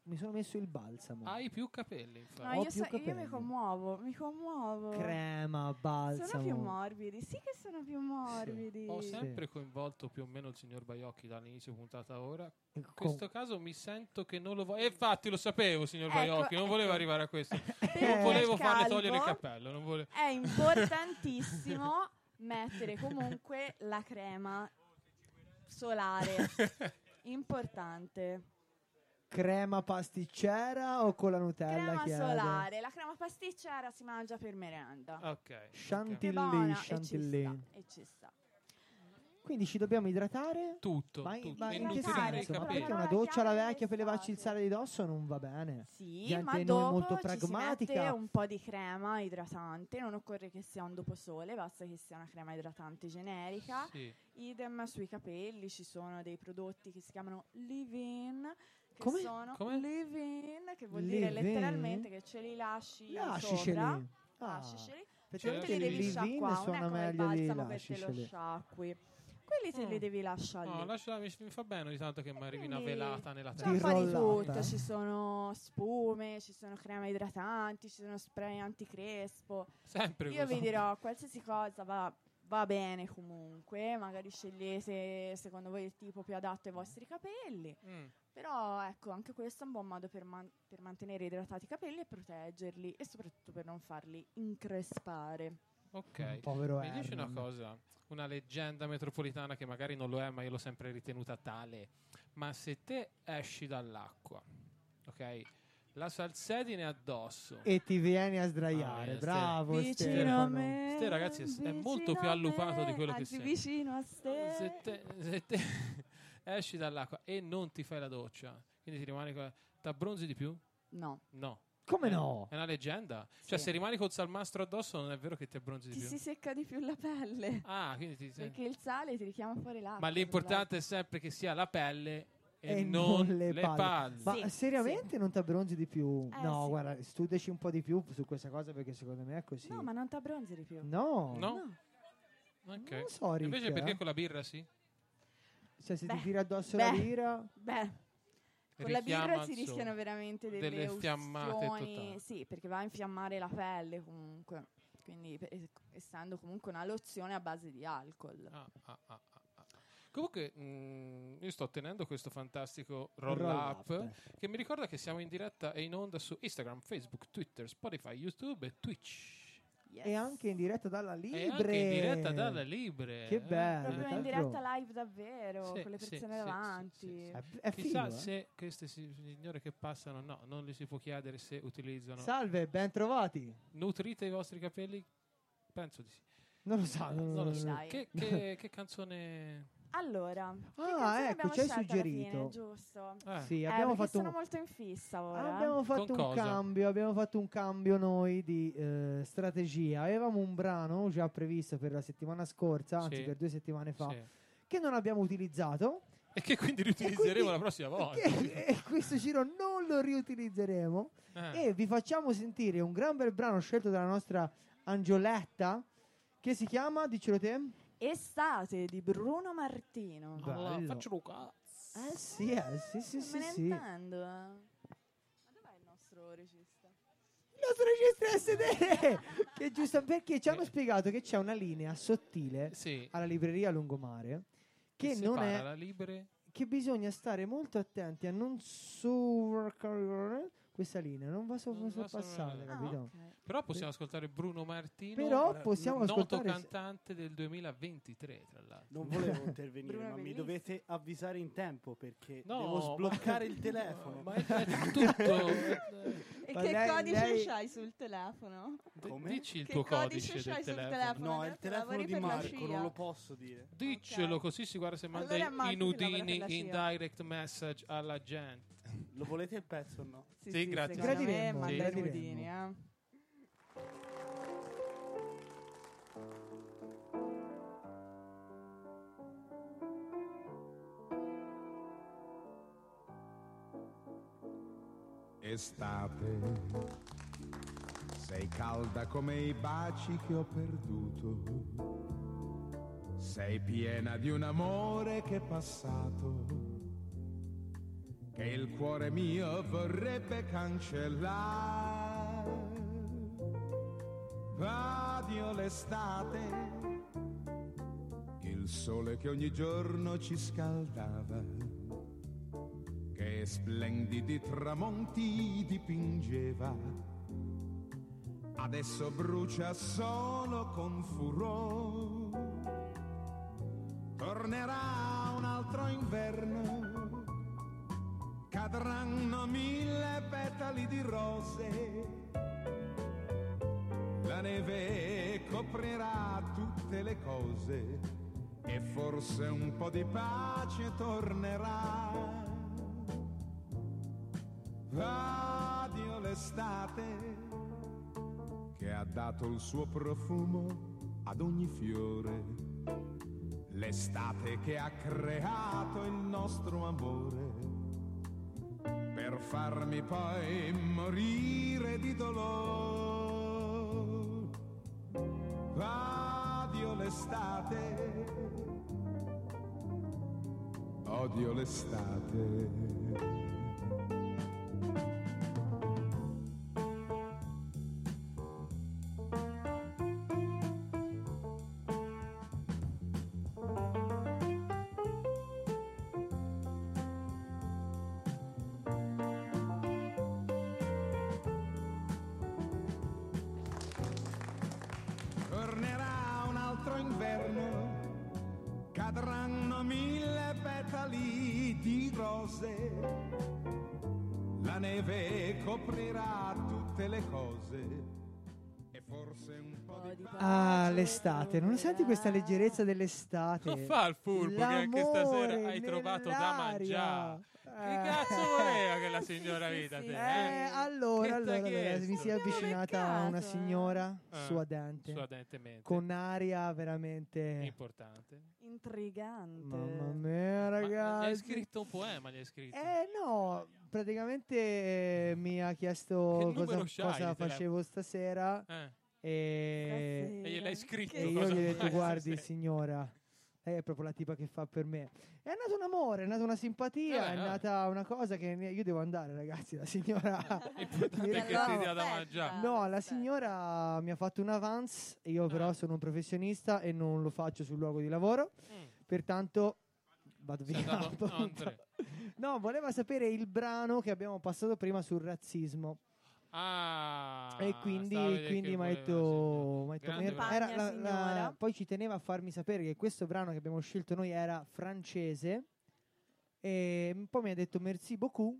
mi sono messo il balsamo. Hai più capelli, infatti. No, Ho io, più so- io capelli. mi commuovo, mi commuovo. Crema, Sono più balsamo. morbidi, sì che sono più morbidi. Ho Sì. sempre coinvolto più o meno il signor Baiocchi dall'inizio puntata ora. In Con- questo caso mi sento che non lo voglio. E infatti lo sapevo, signor Ecco, Baiocchi, non volevo ecco. arrivare a questo. Non volevo farle calvo togliere il cappello. Non volevo... È importantissimo mettere comunque la crema solare. Importante. Crema pasticcera o con la Nutella? Crema chiede? solare. La crema pasticcera si mangia per merenda. Ok. Chantilly, buona e ci chantilly. sta, e ci sta. Quindi ci dobbiamo idratare? Tutto, Ma, in- tutto. ma in che senso? Ma capelli. perché una doccia alla vecchia per levarci il sale di dosso non va bene? Sì, Gente ma dopo molto ci si pragmatica. mette un po' di crema idratante, non occorre che sia un doposole, basta che sia una crema idratante generica. Sì. Idem sui capelli, ci sono dei prodotti che si chiamano leave-in. Che Come? sono Come? leave-in, che vuol dire Leave-in? letteralmente che ce li lasci Lasciceli. sopra. Ah, Lasciceli. perché Non Certo. te li devi leave-in sciacquare, non è suona come il meglio di balsamo che te lo lasciceli. sciacqui. Quelli te li Mm. devi lasciare No, lì. lascia- mi, mi fa bene ogni tanto che mi arrivi una Quindi velata nella C'è un testa. po' di tutto, ci sono spume, ci sono creme idratanti, ci sono spray anticrespo. Sempre Io così. vi dirò, qualsiasi cosa va, va bene comunque, magari scegliete secondo voi il tipo più adatto ai vostri capelli, Mm. Però ecco, anche questo è un buon modo per, man- per mantenere idratati i capelli e proteggerli e soprattutto per non farli increspare. Ok. Povero Mi dici una cosa, una leggenda metropolitana che magari non lo è, ma io l'ho sempre ritenuta tale. Ma se te esci dall'acqua, ok? La salsedine addosso. E ti vieni a Ah, sdraiare, eh, bravo vicino Stefano. a me, Ste ragazzi è- è molto più allupato di quello che anzi, sembra. vicino a te. Se te, se te esci dall'acqua e non ti fai la doccia, quindi ti rimani con... T'abbronzi di più? No, No. Come no? È una leggenda. Cioè, Sì. se rimani col salmastro addosso, non è vero che ti abbronzi di ti più. si secca di più la pelle. Ah, quindi ti. Perché il sale ti richiama fuori l'acqua. Ma l'importante è sempre che sia la pelle e, E non, non le le palle. palle. Ma Sì, seriamente non ti abbronzi di più? Eh, no, sì. guarda, studiaci un po' di più su questa cosa perché secondo me è così. No, ma non ti abbronzi di più. No, No? Ok. non so, Rick, Invece perché eh. con la birra sì? Cioè, se ti Beh, tiri addosso beh. la birra... Beh, con la birra si rischiano veramente delle, delle fiammate totali. Sì, perché va a infiammare la pelle comunque. Quindi, per- essendo comunque una lozione a base di alcol. Ah, ah, ah, ah, ah. Comunque, mm, io sto tenendo questo fantastico roll, Roll up, up. che mi ricorda che siamo in diretta e in onda su Instagram, Facebook, Twitter, Spotify, YouTube e Twitch. Yes. E anche in diretta dalla Libre. E anche in diretta dalla Libre. Che eh. bello. Proprio tra in diretta live davvero, Sì, con le persone sì, davanti. sì, sì, sì. È, è Chissà figo, eh. se queste si- signore che passano, no, non gli si può chiedere se utilizzano. Salve, ben trovati. Nutrite i vostri capelli? Penso di sì. Non lo so. non- Non lo so. Che, che- che canzone. Allora, che Ah, ecco, ci hai suggerito. fine, giusto? Eh, Sì, Eh, abbiamo perché fatto sono un... molto in fissa ora. Abbiamo fatto un cosa? cambio, abbiamo fatto un cambio noi di eh, strategia. Avevamo un brano già previsto per la settimana scorsa, anzi Sì. per due settimane fa, sì. che non abbiamo utilizzato. E che quindi riutilizzeremo quindi- la prossima volta. Che, e questo giro non lo riutilizzeremo. Eh. E vi facciamo sentire un gran bel brano scelto dalla nostra Angioletta, che si chiama, dicelo te? Estate di Bruno Martino. Allora, bello. faccio Luca. Eh sì, eh, sì, sì, Non sì, me ne sì. intendo. eh. Ma dov'è il nostro regista? Il nostro regista SD che giusto perché ci hanno spiegato che c'è una linea sottile Sì. alla libreria Lungomare che che non separa è la libre. che bisogna stare molto attenti a non surcaricare questa linea, non va Non va sorpassare, sopra- Ah, capito? ok. Però possiamo ascoltare Bruno Martino, Però Ora, possiamo noto ascoltare... cantante del 2023, tra l'altro. Non volevo intervenire, ma mi dovete avvisare in tempo perché No, devo ma- sbloccare il telefono. Ma è, è tutto... E Ma che lei- codice lei- c'hai sul telefono? Come? Dici il Che tuo codice codice c'hai del sul telefono. telefono? No, è il telefono di Marco, non lo posso dire. Diccelo Ok. così si guarda se manda Allora è i- Marco i che lavora per nudini la in direct message alla gente. Lo volete il pezzo o no? Sì, grazie. secondo me Gradiremmo, i gradiremmo. nudini, eh. Estate, sei calda come i baci che ho perduto, sei piena di un amore che è passato, che il cuore mio vorrebbe cancellare. Addio l'estate, il sole che ogni giorno ci scaldava che splendidi tramonti dipingeva. Adesso brucia solo con furore. Tornerà un altro inverno, cadranno mille petali di rose. La neve coprirà tutte le cose e forse un po' di pace tornerà. Addio l'estate che ha dato il suo profumo ad ogni fiore. L'estate che ha creato il nostro amore per farmi poi morire di dolore. Addio l'estate, odio l'estate. Ah, l'estate. Non senti questa leggerezza dell'estate? Non fa il furbo che anche stasera L'amore hai trovato da nell'aria. mangiare. Che Eh. cazzo voleva che la signora Sì, vita sì. te? Eh, Eh? allora, allora, allora, mi si è avvicinata una signora Eh, suadente, Suadentemente. con aria veramente... Importante. Intrigante. Mamma mia, Ma gli hai ragazzi. scritto un poema, gli hai scritto. Eh no, praticamente eh, mi ha chiesto cosa, cosa facevo stasera Eh, e, E gliel'hai scritto e io gli ho detto guardi stasera?" signora, lei è proprio la tipa che fa per me. È nato un amore, è nata una simpatia, Eh, è eh. nata una cosa che io devo andare ragazzi, la signora... Mi mangiare. No, la signora mi ha fatto un avance, io però Ah. sono un professionista e non lo faccio sul luogo di lavoro, Mm. pertanto vado Sei via. No, voleva sapere il brano che abbiamo passato prima sul razzismo. Ah, e quindi, quindi mi ha detto, detto- era- la- la- poi ci teneva a farmi sapere che questo brano che abbiamo scelto noi era francese. E poi mi ha detto merci beaucoup.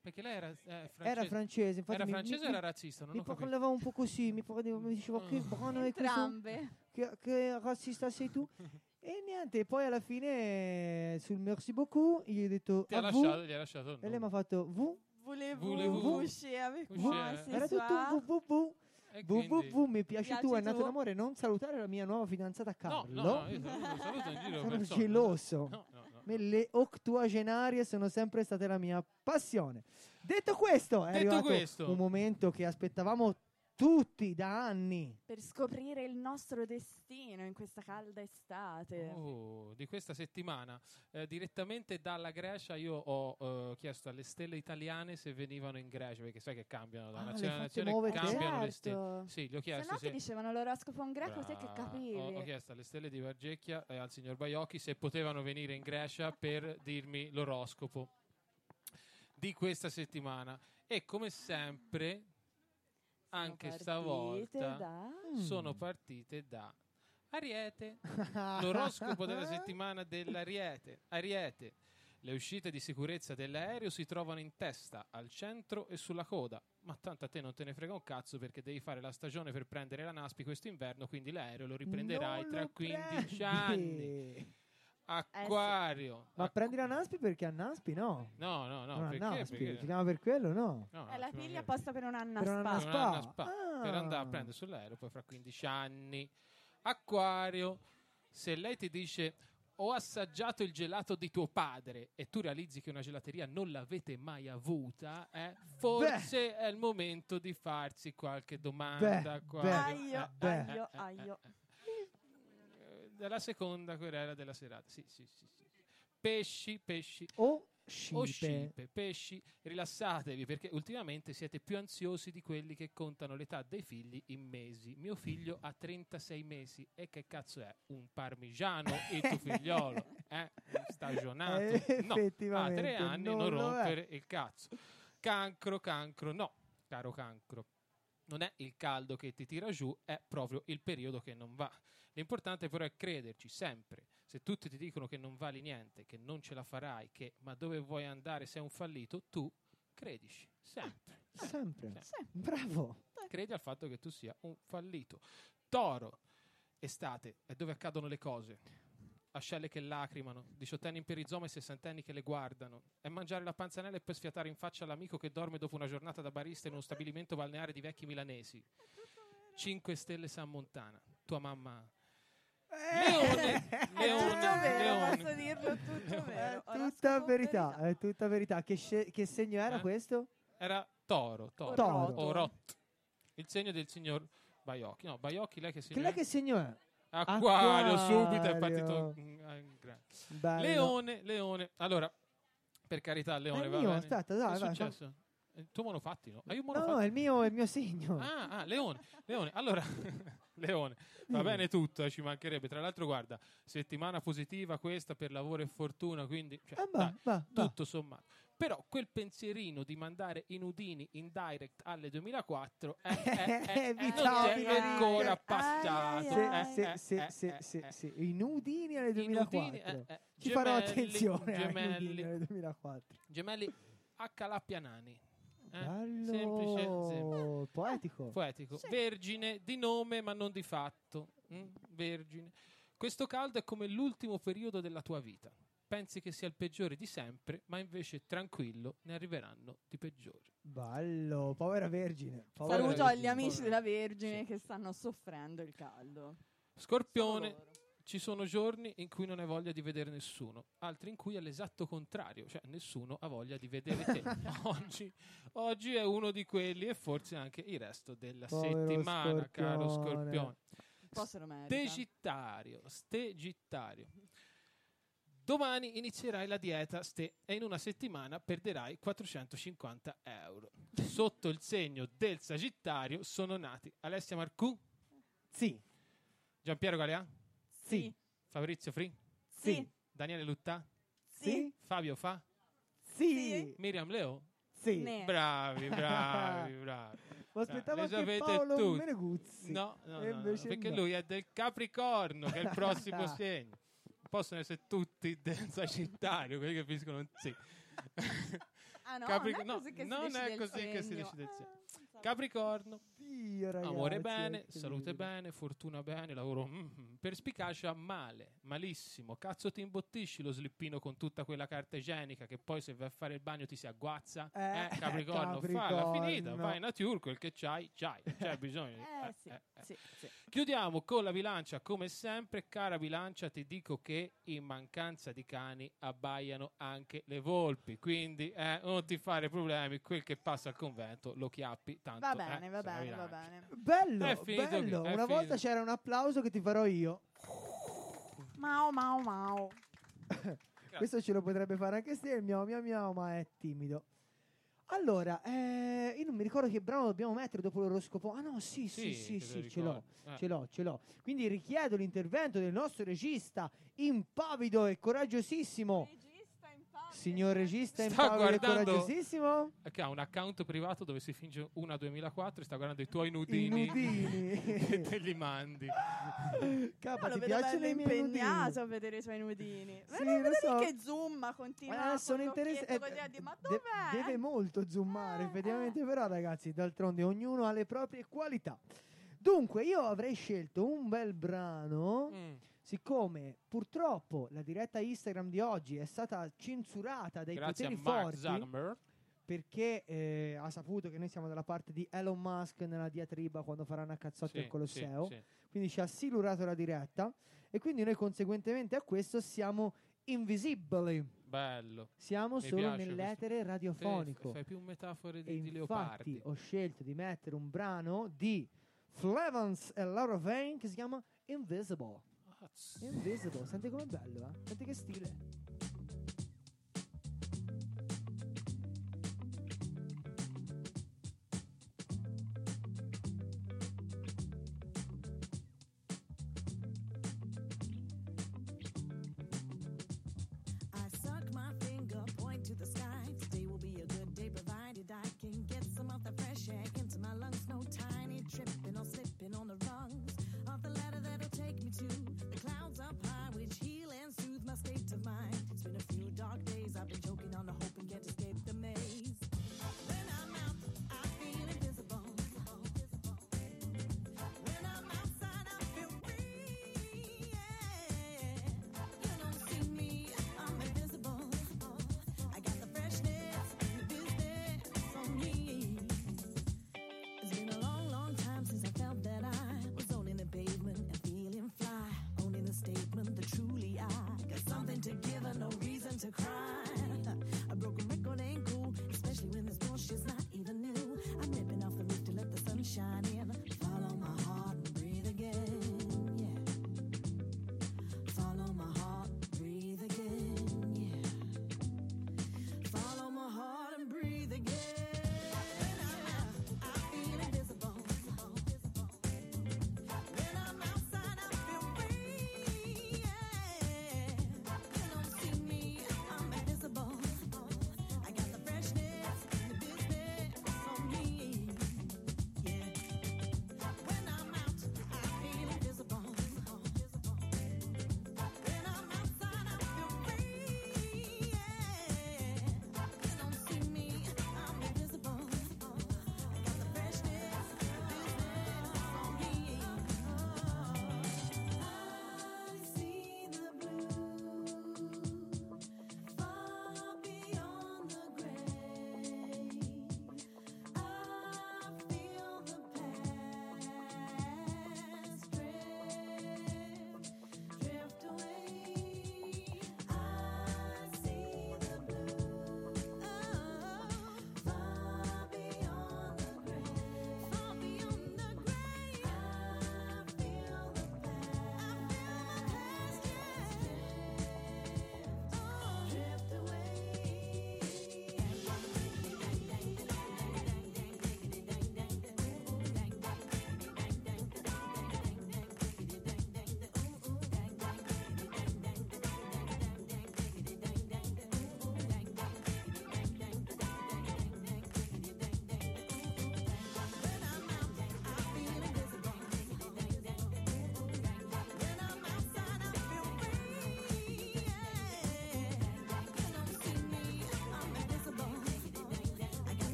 Perché lei era, eh, francese. Era francese. Infatti Era mi, francese mi, o era razzista? Non mi parlava un po' così. Mi, parlava- mi diceva che brano è questo? Che, che razzista sei tu? e niente, poi alla fine sul merci beaucoup gli ho detto Ti ha lasciato, gli ha lasciato E lei mi ha fatto vous. Volevo, Volevo- uscire avec moi ce Era tutto soir. un quindi- vu, mi piaci Piaci tu, è nato tu? l'amore. Non salutare la mia nuova fidanzata No, Carlo. no, no, io saluto, saluto in giro Sono persone. geloso. No, no, no. Me- Le ottuagenarie sono sempre state la mia passione. Detto questo, è Detto arrivato questo. un momento che aspettavamo tutti da anni. Per scoprire il nostro destino in questa calda estate. Oh, di questa settimana Eh, direttamente dalla Grecia io ho eh, chiesto alle stelle italiane se venivano in Grecia perché sai che cambiano da Ah, le nazione a nazione cambiano le Certo. stelle sì gli ho Se chiesto no ti dicevano l'oroscopo in greco, te che capivi. Ho, ho chiesto alle stelle di Vargecchia e al signor Baiocchi se potevano venire in Grecia per dirmi l'oroscopo di questa settimana. E come sempre, anche partite stavolta da- Mm. sono partite da Ariete. L'oroscopo della settimana dell'Ariete. Ariete. Le uscite di sicurezza dell'aereo si trovano in testa, al centro e sulla coda. Ma tanto a te non te ne frega un cazzo perché devi fare la stagione per prendere la Naspi quest'inverno, quindi l'aereo lo riprenderai Non tra lo 15 prendi. anni. Acquario. Ma Acqu- prendi la Naspi perché a Naspi no. No, no, no, non perché? Naspi, Perché- si chiama per quello no. no, È la ci piglia mancherebbe. apposta per un anno Per spa. Per un anno spa, per Ah. andare a prendere sull'aereo poi fra 15 anni. Acquario, se lei ti dice ho assaggiato il gelato di tuo padre e tu realizzi che una gelateria non l'avete mai avuta, eh, forse è il momento di farsi qualche domanda. Beh, Acquario. beh, Aio, beh. aio, aio. Eh, Della seconda querela della serata. Sì, sì, sì, sì. Pesci, pesci. O scipe. O scipe, pesci, rilassatevi perché ultimamente siete più ansiosi di quelli che contano l'età dei figli in mesi. Mio figlio ha 36 mesi e che cazzo è? Un parmigiano il tuo figliolo? Eh? Un Stagionato? Eh, No, ha tre anni, non non, rompere il cazzo. Cancro, cancro, no, caro cancro. Non è il caldo che ti tira giù, è proprio il periodo che non va. L'importante però è crederci sempre. Se tutti ti dicono che non vali niente, che non ce la farai, che ma dove vuoi andare sei un fallito, tu credici sempre. Sempre. Sì. Bravo. Credi al fatto che tu sia un fallito. Toro, estate, è dove accadono le cose. Ascelle che lacrimano, diciottenni in perizoma e sessantenni che le guardano. È mangiare la panzanella e poi sfiatare in faccia all'amico che dorme dopo una giornata da barista in uno stabilimento balneare di vecchi milanesi. 5 stelle San Montana. Tua mamma... Leone, È leone, tutto vero, leone. posso dirlo tutto È vero. tutta Oroscopo verità, è tutta verità. Che, sce- che segno era Eh? questo? Era toro, toro. Toro. O rot. Il segno del signor Baiocchi. No, Baiocchi, lei che segno Che lei è? che segno è? Acquario, Acquario. subito è partito ah, grande. Bello. Leone, Leone. Allora, per carità, Leone, È il va mio, bene. aspetta, Che dai, è vai, successo? È Il tuo monopattino? Hai un No, monopattino? no, è il mio, è il mio segno. Ah, ah, Leone, Leone. Allora, Leone, va bene tutto, eh, ci mancherebbe. Tra l'altro, guarda, settimana positiva questa per lavoro e fortuna, quindi cioè, Ah, va, dai, va, va. tutto sommato. Però quel pensierino di mandare i nudini in direct alle 2004 è, è- Evitabile, non è ancora passato. Eh, eh, eh, eh, eh. I nudini alle I 2004. nudini, eh, eh, Ci farò gemelli, attenzione ai gemelli. nudini alle 2004. Gemelli a Calappianani. Eh? Bello, Semplice, semplice. poetico. Poetico. Vergine di nome ma non di fatto. Mm? Vergine. Questo caldo è come l'ultimo periodo della tua vita. Pensi che sia il peggiore di sempre, ma invece tranquillo, ne arriveranno di peggiori. Bello, povera vergine. povera Saluto vergine. agli amici povera. della Vergine Sì. che stanno soffrendo il caldo. Scorpione. Ci sono giorni in cui non hai voglia di vedere nessuno, altri in cui è l'esatto contrario, cioè nessuno ha voglia di vedere te. oggi, oggi è uno di quelli e forse anche il resto della Povero settimana, caro Scorpione. Scorpione. Lo merita. Stegittario, stegittario. Domani inizierai la dieta ste e in una settimana perderai 450 euro. Sotto il segno del Sagittario sono nati Alessia Marcù, Sì, Giampiero Galeà, sì, Fabrizio Fri, sì, Daniele Luttà, sì, Fabio Fa, sì, Miriam Leo. sì. Ne. Bravi, bravi, bravi. Ma aspettavo le anche sapete Paolo tutti. Meneguzzi. No, no, E no, no, invece perché no. lui è del Capricorno, che è il prossimo segno. Possono essere tutti del Sagittario, quelli che finiscono in sì. Ah no, Capri- non è così che non si è decide il così che si segno. decide il segno. Ah, Capricorno, Dio, ragazzi, amore bene, salute bene, fortuna bene, lavoro mm, perspicacia male, malissimo. Cazzo ti imbottisci lo slippino con tutta quella carta igienica che poi se vai a fare il bagno ti si agguazza. Eh, Eh, Capricorno, falla Capricorno. finita, vai nature, quel che c'hai, c'hai, c'è bisogno. Eh, eh, sì, eh, eh. sì, sì. Chiudiamo con la bilancia, come sempre, cara bilancia, ti dico che in mancanza di cani abbaiano anche le volpi, quindi eh, non ti fare problemi, quel che passa al convento lo chiappi tanto. Va eh, bene, va bene, va bene. Bello, È finito bello. è Una volta finito. c'era un applauso che ti farò io. Mau, mau, mau. Questo ce lo potrebbe fare anche se il miau miau miau, ma è timido. Allora, eh, io non mi ricordo che brano dobbiamo mettere dopo l'oroscopo. Ah no, sì, sì, sì, te lo sì, ce l'ho. Eh. Ce l'ho, ce l'ho. Quindi richiedo l'intervento del nostro regista impavido e coraggiosissimo. Signor regista Sta impavide e guardando- coraggiosissimo. Che ha un account privato dove si finge una 2004 e sta guardando i tuoi I nudini. nudini. e te li mandi. Capa, No, ti piacciono i miei impegnato nudini? a vedere i suoi nudini. Sì, lo lì so. che zoom continua Eh, sono interessante. così a dire, ma de- dov'è? deve molto zoomare, Eh, effettivamente, però, ragazzi, d'altronde ognuno ha le proprie qualità. Dunque, io avrei scelto un bel brano. Mm. Siccome purtroppo la diretta Instagram di oggi è stata censurata dai Grazie poteri forti Zuckerberg. perché eh, ha saputo che noi siamo dalla parte di Elon Musk nella diatriba quando faranno a cazzotti Sì, al Colosseo, sì, sì. quindi ci ha silurato la diretta e quindi noi conseguentemente a questo siamo invisibili, Bello. siamo Mi solo nell'etere Te radiofonico. fai più metafore E di, di infatti leopardi. ho scelto di mettere un brano di Flevans e Laura Vane che si chiama Invisible. Invisible, senti com'è bello, eh? Senti che stile.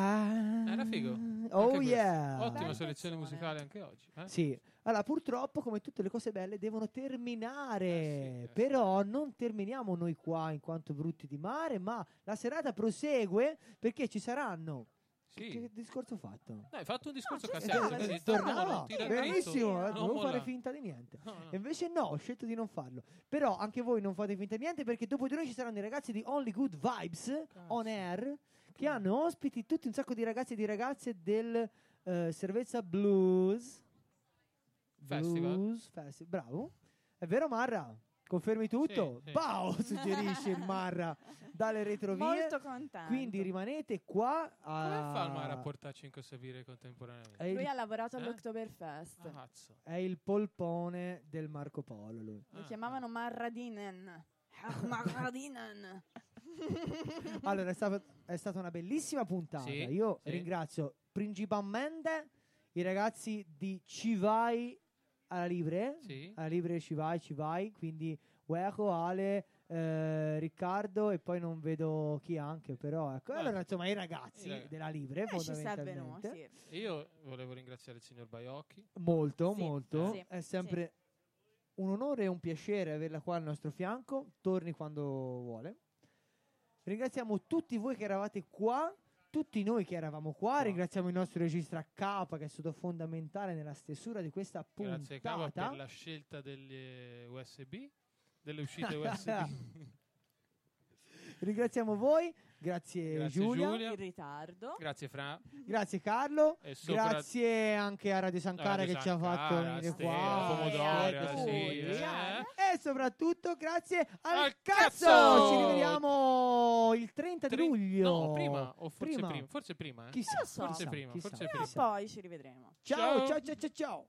Ah, Era figo. Oh Anche questo. yeah. Ottima Bel selezione musicale anche oggi. eh? Sì, allora purtroppo come tutte le cose belle devono terminare, Eh sì, eh però non terminiamo noi qua in quanto brutti di mare, ma la serata prosegue perché ci saranno... Sì. Che discorso ho fatto? No, hai fatto un discorso ci cazziato. stava, quindi ci stava. torna, Tornava, non tira benissimo, eh, non dovevo fare mollare. finta di niente. No, no. Invece no, ho scelto di non farlo. Però anche voi non fate finta di niente perché dopo di noi ci saranno i ragazzi di Only Good Vibes on air che hanno ospiti tutti un sacco di ragazzi e di ragazze del eh, Cervezza Blues Festival. Blues Festival. Bravo. È vero Marra? Confermi tutto? sì. Wow, suggerisce il Marra dalle retrovie. Molto contento. Quindi rimanete qua a... Come fa il mare a portarci in birra contemporaneamente? Il, Lui ha lavorato Eh? all'Oktoberfest. Ah, cazzo. è il polpone del Marco Polo lui. Lo Ah, chiamavano. Ah, Marradinen. Allora, è, stata- è stata una bellissima puntata. Sì, Io sì. ringrazio principalmente i ragazzi di Ci vai alla Libre. Sì. Alla Libre Ci vai, Ci vai. Quindi Ueco, Ale, eh, Riccardo e poi non vedo chi anche, però ecco. Allora, insomma, i ragazzi ragazzi. della Libre, Eh, fondamentalmente. sì. Io volevo ringraziare il signor Baiocchi. Molto, Sì, molto. sì, È sempre un onore e un piacere averla qua al nostro fianco. Torni quando vuole. Ringraziamo tutti voi che eravate qua, tutti noi che eravamo qua. Qua. Ringraziamo il nostro regista Capa che è stato fondamentale nella stesura di questa Grazie Cava puntata. per la scelta delle USB, delle uscite USB. Ringraziamo voi, grazie, Grazie, Giulia, Giulia. In ritardo. Grazie Fra. grazie Carlo, sopra- grazie anche a Radio Sankara Radio che ci ha fatto Sankara, venire qua. Pomodori, Ecco, sì, sì, eh. E soprattutto grazie al, Al cazzo! cazzo! Ci rivediamo il 30 di Tre- luglio. No, prima, o forse Prima. prima. Forse prima, eh. Chissà, so. Forse chissà, prima, chissà, forse Prima prima. chissà. poi ci rivedremo. Ciao, Ciao. ciao, ciao, ciao, ciao.